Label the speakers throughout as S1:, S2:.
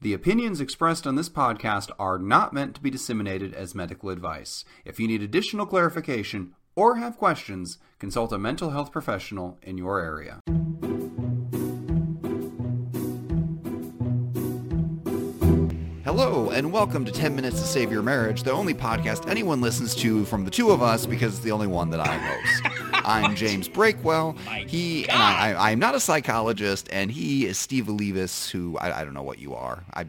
S1: The opinions expressed on this podcast are not meant to be disseminated as medical advice. If you need additional clarification or have questions, consult a mental health professional in your area.
S2: Hello, and welcome to 10 Minutes to Save Your Marriage, the only podcast anyone listens to from the two of us because it's the only one that I host. I'm James Breakwell. He and I, I, I'm not a psychologist, and he is Steve Olivas, who I, I don't know what you are. I,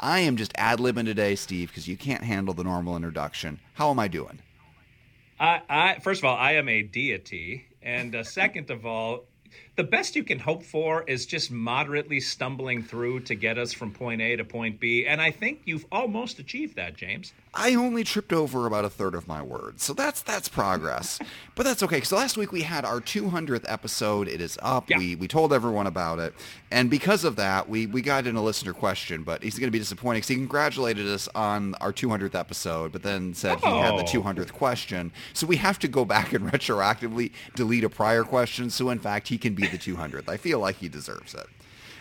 S2: I am just ad libbing today, Steve, because you can't handle the normal introduction. How am I doing?
S3: I, I first of all, I am a deity, and uh, second of all, the best you can hope for is just moderately stumbling through to get us from point A to point B. And I think you've almost achieved that, James.
S2: I only tripped over about a third of my words, so that's that's progress. but that's okay. So last week we had our 200th episode. It is up.
S3: Yeah.
S2: We we told everyone about it, and because of that, we we got in a listener question. But he's going to be disappointed because he congratulated us on our 200th episode, but then said he had the
S3: Oh.
S2: 200th question. So we have to go back and retroactively delete a prior question. So in fact, he can be the 200th. I feel like he deserves it.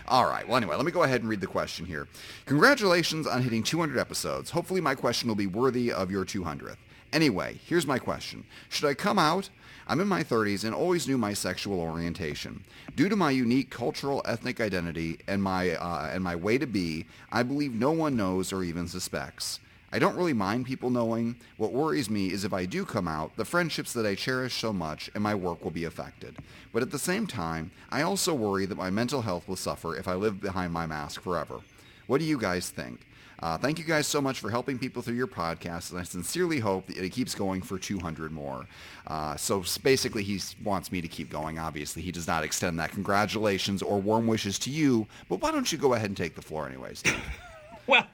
S2: All right. Well, anyway, let me go ahead and read the question here. Congratulations on hitting 200 episodes. Hopefully, my question will be worthy of your 200th. Anyway, here's my question Should I come out? I'm in my 30s and always knew my sexual orientation. Due to my unique cultural ethnic identity and my, uh, and my way to be, I believe no one knows or even suspects. I don't really mind people knowing. What worries me is if I do come out, the friendships that I cherish so much and my work will be affected. But at the same time, I also worry that my mental health will suffer if I live behind my mask forever. What do you guys think? Uh, thank you guys so much for helping people through your podcast, and I sincerely hope that it keeps going for 200 more. Uh, so basically, he wants me to keep going. Obviously, he does not extend that congratulations or warm wishes to you. But why don't you go ahead and take the floor anyway, Steve?
S3: Well,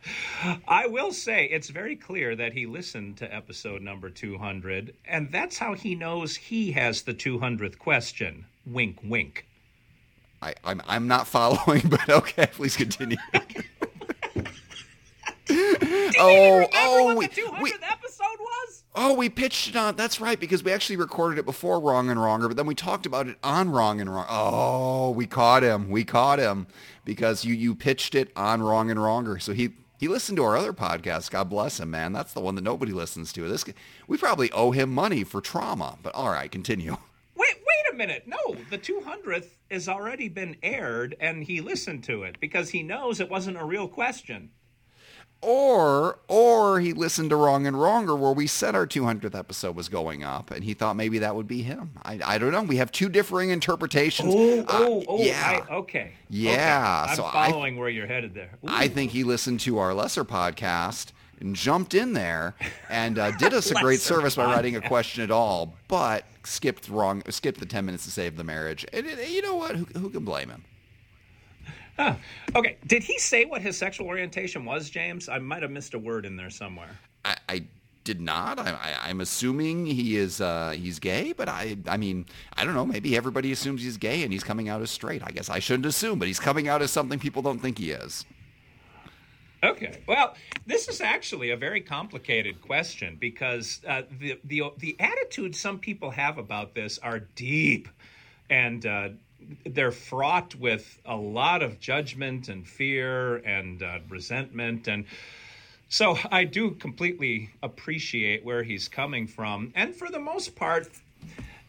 S3: I will say it's very clear that he listened to episode number 200, and that's how he knows he has the 200th question. Wink, wink.
S2: I, I'm I'm not following, but okay, please continue. oh, oh, we,
S3: the 200th
S2: we,
S3: episode was?
S2: Oh, we pitched it on. That's right, because we actually recorded it before Wrong and Wronger, but then we talked about it on Wrong and Wrong. Oh, we caught him. We caught him because you you pitched it on Wrong and Wronger. So he he listened to our other podcast. God bless him, man. That's the one that nobody listens to. This we probably owe him money for trauma. But all right, continue.
S3: Wait, wait a minute. No, the 200th has already been aired, and he listened to it because he knows it wasn't a real question.
S2: Or or he listened to Wrong and Wronger where we said our 200th episode was going up and he thought maybe that would be him. I, I don't know. We have two differing interpretations.
S3: Oh,
S2: Uh,
S3: oh, oh,
S2: yeah.
S3: I, okay.
S2: Yeah,
S3: Okay. I'm
S2: so I-
S3: following where you're headed there. Ooh.
S2: I think he listened to our lesser podcast and jumped in there and uh, did us a great service by writing a question at all, but skipped wrong, skipped the 10 minutes to save the marriage. And you know what? Who, who can blame him?
S3: Okay, did he say what his sexual orientation was, James? I might have missed a word in there somewhere.
S2: I, I did not. I, I, I'm assuming he is uh, he's gay, but I I mean I don't know. Maybe everybody assumes he's gay and he's coming out as straight. I guess I shouldn't assume, but he's coming out as something people don't think he is.
S3: Okay. Well, this is actually a very complicated question because uh, the the the attitude some people have about this are deep, and uh, they're fraught with a lot of judgment and fear and uh, resentment and. So I do completely appreciate where he's coming from, and for the most part,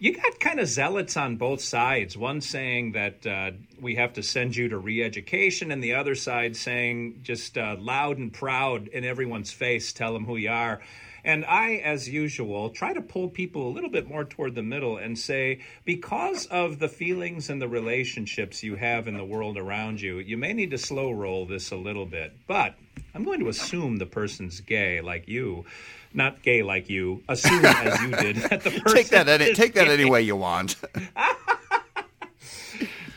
S3: you got kind of zealots on both sides. One saying that uh, we have to send you to re-education, and the other side saying just uh, loud and proud in everyone's face, tell them who you are. And I, as usual, try to pull people a little bit more toward the middle and say, because of the feelings and the relationships you have in the world around you, you may need to slow roll this a little bit. But I'm going to assume the person's gay like you. Not gay like you. Assume as you did that the person
S2: Take that any, take that any way you want.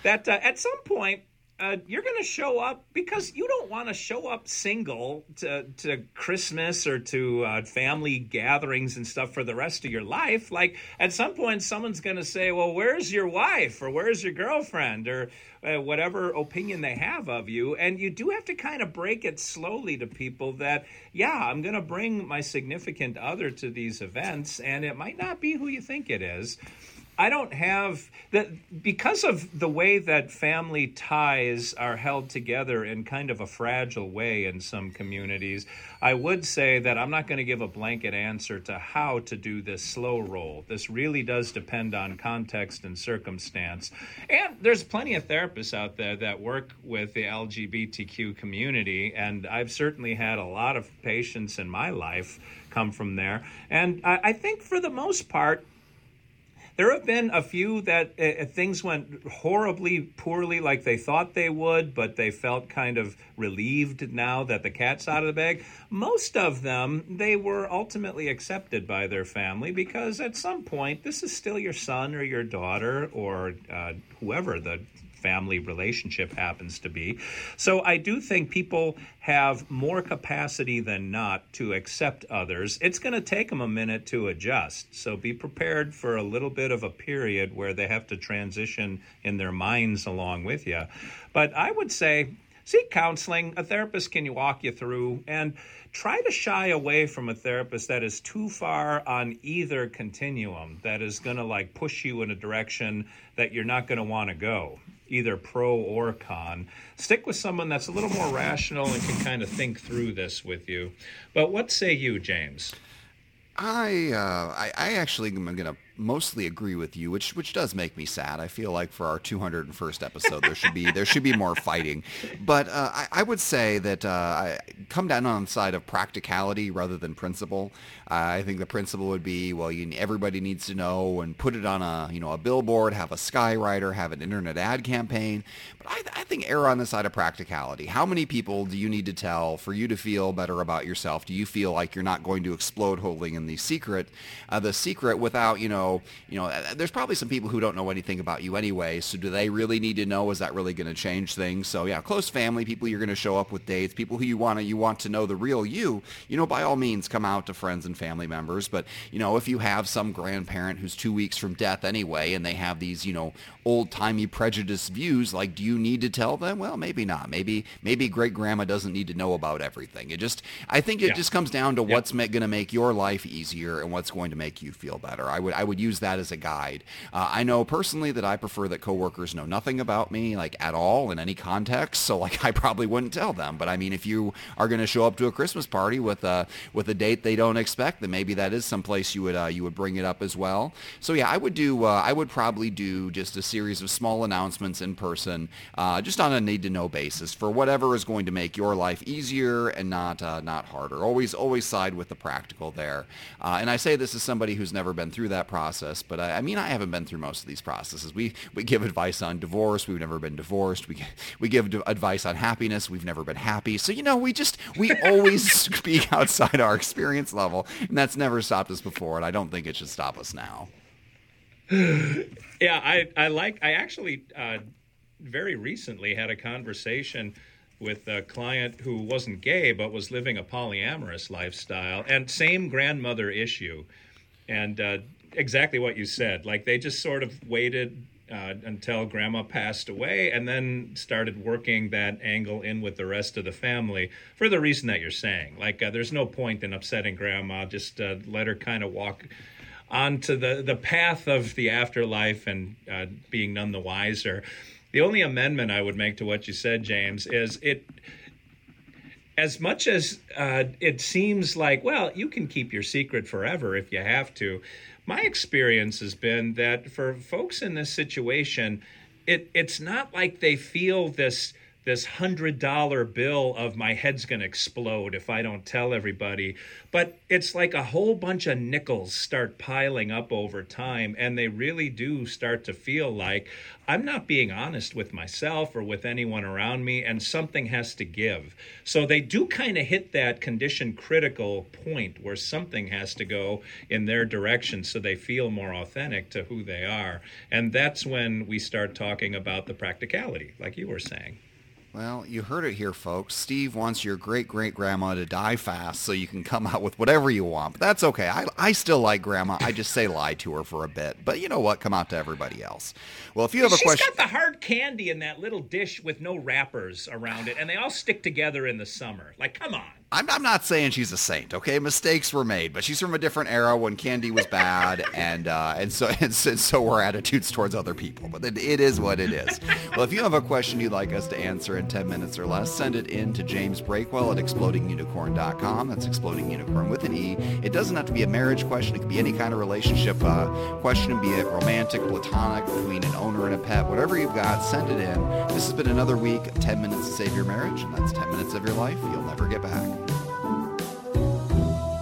S3: that uh, at some point uh, you're going to show up because you don't want to show up single to, to Christmas or to uh, family gatherings and stuff for the rest of your life. Like at some point, someone's going to say, "Well, where's your wife or where's your girlfriend or uh, whatever opinion they have of you?" And you do have to kind of break it slowly to people that, yeah, I'm going to bring my significant other to these events, and it might not be who you think it is. I don't have that because of the way that family ties are held together in kind of a fragile way in some communities. I would say that I'm not going to give a blanket answer to how to do this slow roll. This really does depend on context and circumstance. And there's plenty of therapists out there that work with the LGBTQ community, and I've certainly had a lot of patients in my life come from there. And I, I think for the most part, there have been a few that uh, things went horribly poorly, like they thought they would, but they felt kind of relieved now that the cat's out of the bag. Most of them, they were ultimately accepted by their family because at some point, this is still your son or your daughter or uh, whoever the family relationship happens to be. So I do think people have more capacity than not to accept others. It's going to take them a minute to adjust. So be prepared for a little bit of a period where they have to transition in their minds along with you. But I would say seek counseling. A therapist can walk you through and try to shy away from a therapist that is too far on either continuum that is going to like push you in a direction that you're not going to want to go either pro or con. Stick with someone that's a little more rational and can kind of think through this with you. But what say you, James?
S2: I, uh, I, I actually am going to mostly agree with you, which which does make me sad. I feel like for our 201st episode, there should be there should be more fighting. But uh, I, I, would say that uh, I come down on the side of practicality rather than principle. I think the principle would be, well, you, everybody needs to know and put it on a you know a billboard, have a skywriter, have an internet ad campaign. But I, I think err on the side of practicality. How many people do you need to tell for you to feel better about yourself? Do you feel like you're not going to explode holding in the secret, uh, the secret without you know you know, uh, there's probably some people who don't know anything about you anyway. So do they really need to know? Is that really going to change things? So yeah, close family, people you're going to show up with dates, people who you want to you want to know the real you. You know, by all means, come out to friends and family members. But you know, if you have some grandparent who's two weeks from death anyway, and they have these you know old timey prejudiced views, like do you need to tell them? Well, maybe not. Maybe maybe great grandma doesn't need to know about everything. It just I think it yeah. just comes down to yeah. what's going to make your life easier and what's going to make you feel better. I would I would use that as a guide. Uh, I know personally that I prefer that coworkers know nothing about me, like at all in any context. So like I probably wouldn't tell them. But I mean, if you are going to show up to a Christmas party with a with a date they don't expect, then maybe that is someplace you would uh, you would bring it up as well. So yeah, I would do. Uh, I would probably do just a series of small announcements in person, uh, just on a need to know basis for whatever is going to make your life easier and not uh, not harder. Always always side with the practical there. Uh, and I say this as somebody who's never been through that process, but I, I, mean I haven't been through most of these processes. We we give advice on divorce. We've never been divorced. We we give advice on happiness. We've never been happy. So you know we just we always speak outside our experience level, and that's never stopped us before, and I don't think it should stop us now.
S3: yeah, I I like I actually uh, very recently had a conversation with a client who wasn't gay but was living a polyamorous lifestyle and same grandmother issue and uh, exactly what you said. Like they just sort of waited uh, until grandma passed away and then started working that angle in with the rest of the family for the reason that you're saying. Like uh, there's no point in upsetting grandma. Just uh, let her kind of walk onto the, the path of the afterlife and uh, being none the wiser. The only amendment I would make to what you said, James, is it as much as uh, it seems like, well, you can keep your secret forever if you have to, my experience has been that for folks in this situation, it, it's not like they feel this this hundred dollar bill of my head's going to explode if I don't tell everybody. But it's like a whole bunch of nickels start piling up over time, and they really do start to feel like I'm not being honest with myself or with anyone around me, and something has to give. So they do kind of hit that condition critical point where something has to go in their direction so they feel more authentic to who they are. And that's when we start talking about the practicality, like you were saying.
S2: Well, you heard it here, folks. Steve wants your great great grandma to die fast so you can come out with whatever you want. But that's okay. I, I still like grandma. I just say lie to her for a bit. But you know what? Come out to everybody else. Well, if you have a
S3: She's
S2: question.
S3: She's got the hard candy in that little dish with no wrappers around it, and they all stick together in the summer. Like, come on.
S2: I'm, I'm not saying she's a saint, okay? Mistakes were made, but she's from a different era when candy was bad, and uh, and so and so, were attitudes towards other people. But it, it is what it is. well, if you have a question you'd like us to answer in 10 minutes or less, send it in to James Breakwell at explodingunicorn.com. That's exploding unicorn with an E. It doesn't have to be a marriage question. It could be any kind of relationship uh, question, be it romantic, platonic, between an owner and a pet, whatever you've got, send it in. This has been another week, 10 minutes to save your marriage, and that's 10 minutes of your life you'll never get back.